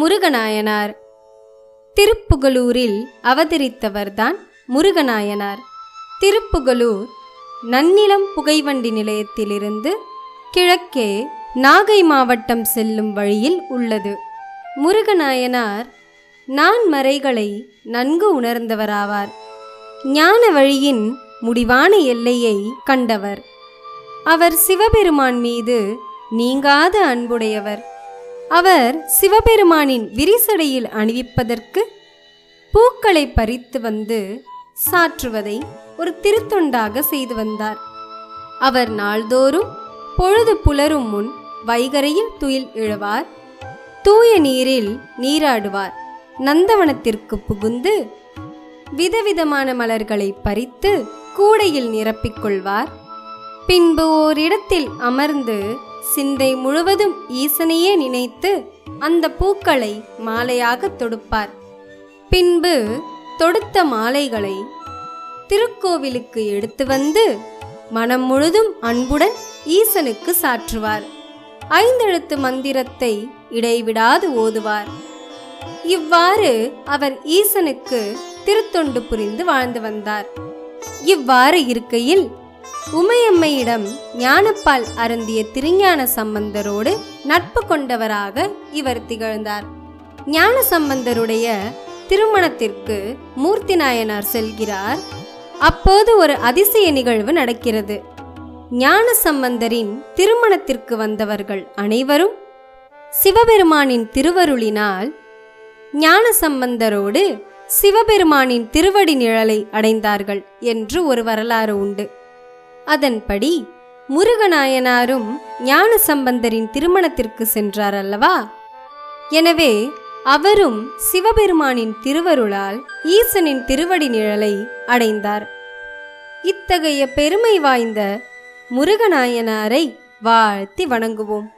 முருகநாயனார். திருப்புகலூரில் அவதரித்தவர்தான் முருகநாயனார். திருப்புகலூர் நன்னிலம் புகைவண்டி நிலையத்திலிருந்து கிழக்கே நாகை மாவட்டம் செல்லும் வழியில் உள்ளது. முருகநாயனார் நான் மறைகளை நன்கு உணர்ந்தவராவார். ஞான வழியின் முடிவான எல்லையை கண்டவர். அவர் சிவபெருமான் மீது நீங்காத அன்புடையவர். அவர் சிவபெருமானின் விரிசடையில் அணிவிப்பதற்கு பூக்களை பறித்து வந்து சாற்றுவதை ஒரு திருத்தொண்டாக செய்து வந்தார். அவர் நாள்தோறும் பொழுது புலரும் முன் வைகரையில் துயில் இழுவார் தூய நீரில் நீராடுவார். நந்தவனத்திற்கு புகுந்து விதவிதமான மலர்களை பறித்து கூடையில் நிரப்பிக் கொள்வார். பின்பு ஓரிடத்தில் அமர்ந்து சிந்தை முழுவதும் ஈசனையே நினைத்து அந்த பூக்களை மாலையாக தொடுப்பார். பின்பு தொடுத்த மாலைகளை திருக்கோவிலுக்கு எடுத்து வந்து மனம் முழுதும் அன்புடன் ஈசனுக்கு சாற்றுவார். ஐந்தெழுத்து மந்திரத்தை இடைவிடாது ஓதுவார். இவ்வாறு அவர் ஈசனுக்கு திருத்தொண்டு புரிந்து வாழ்ந்து வந்தார். இவ்வாறு இருக்கையில் உமையம்மையிடம் ஞானப்பால் அருந்திய திருஞான சம்பந்தரோடு நட்பு கொண்டவராக இவர் திகழ்ந்தார். ஞான சம்பந்தருடைய திருமணத்திற்கு மூர்த்தி நாயனார் செல்கிறார். அப்போது ஒரு அதிசய நிகழ்வு நடக்கிறது. ஞான சம்பந்தரின் திருமணத்திற்கு வந்தவர்கள் அனைவரும் சிவபெருமானின் திருவருளினால் ஞான சம்பந்தரோடு சிவபெருமானின் திருவடி நிழலை அடைந்தார்கள் என்று ஒரு வரலாறு உண்டு. அதன்படி முருகநாயனாரும் ஞான சம்பந்தரின் திருமணத்திற்கு சென்றார் அல்லவா? எனவே அவரும் சிவபெருமானின் திருவருளால் ஈசனின் திருவடி நிழலை அடைந்தார். இத்தகைய பெருமை வாய்ந்த முருகநாயனாரை வாழ்த்தி வணங்குவோம்.